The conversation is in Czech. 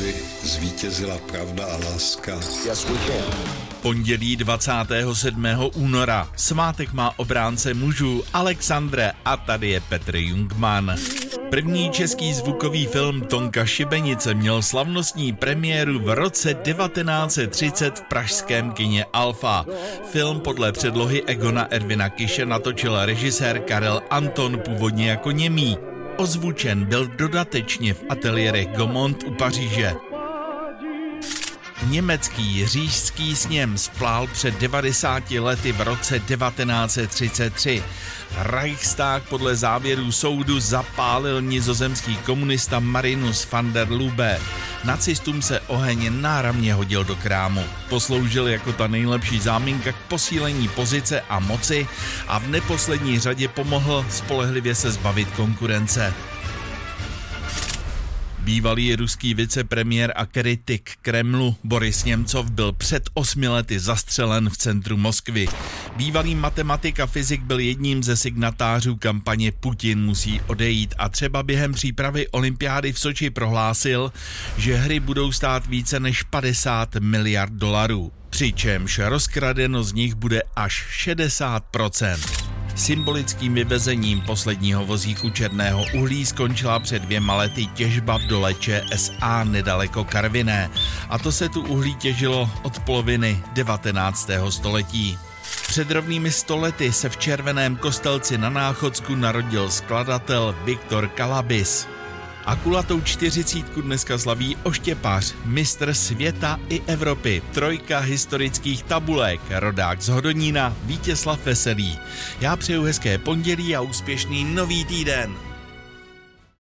aby zvítězila pravda a láska. Yes, we can. Pondělí 27. února. Svátek má obránce mužů Alexandre a tady je Petr Jungman. První český zvukový film Tonka Šibenice měl slavnostní premiéru v roce 1930 v pražském kině Alfa. Film podle předlohy Egona Ervina Kiše natočil režisér Karel Anton původně jako němý. Ozvučen byl dodatečně v ateliérech Gomont u Paříže. Německý říšský sněm splál před 90 lety v roce 1933. Reichstag podle závěrů soudu zapálil nizozemský komunista Marinus van der Lube. Nacistům se oheň náramně hodil do krámu. Posloužil jako ta nejlepší záminka k posílení pozice a moci a v neposlední řadě pomohl spolehlivě se zbavit konkurence. Bývalý ruský vicepremiér a kritik Kremlu Boris Němcov byl před osmi lety zastřelen v centru Moskvy. Bývalý matematik a fyzik byl jedním ze signatářů kampaně Putin musí odejít. A třeba během přípravy olympiády v Soči prohlásil, že hry budou stát více než 50 miliard dolarů, přičemž rozkradeno z nich bude až 60 Symbolickým vyvezením posledního vozíku černého uhlí skončila před dvěma lety těžba v dole ČSA nedaleko Karviné. A to se tu uhlí těžilo od poloviny 19. století. Před rovnými stolety se v červeném kostelci na Náchodsku narodil skladatel Viktor Kalabis. A kulatou čtyřicítku dneska slaví oštěpař, mistr světa i Evropy, trojka historických tabulek, rodák z Hodonína, Vítězslav Veselý. Já přeju hezké pondělí a úspěšný nový týden.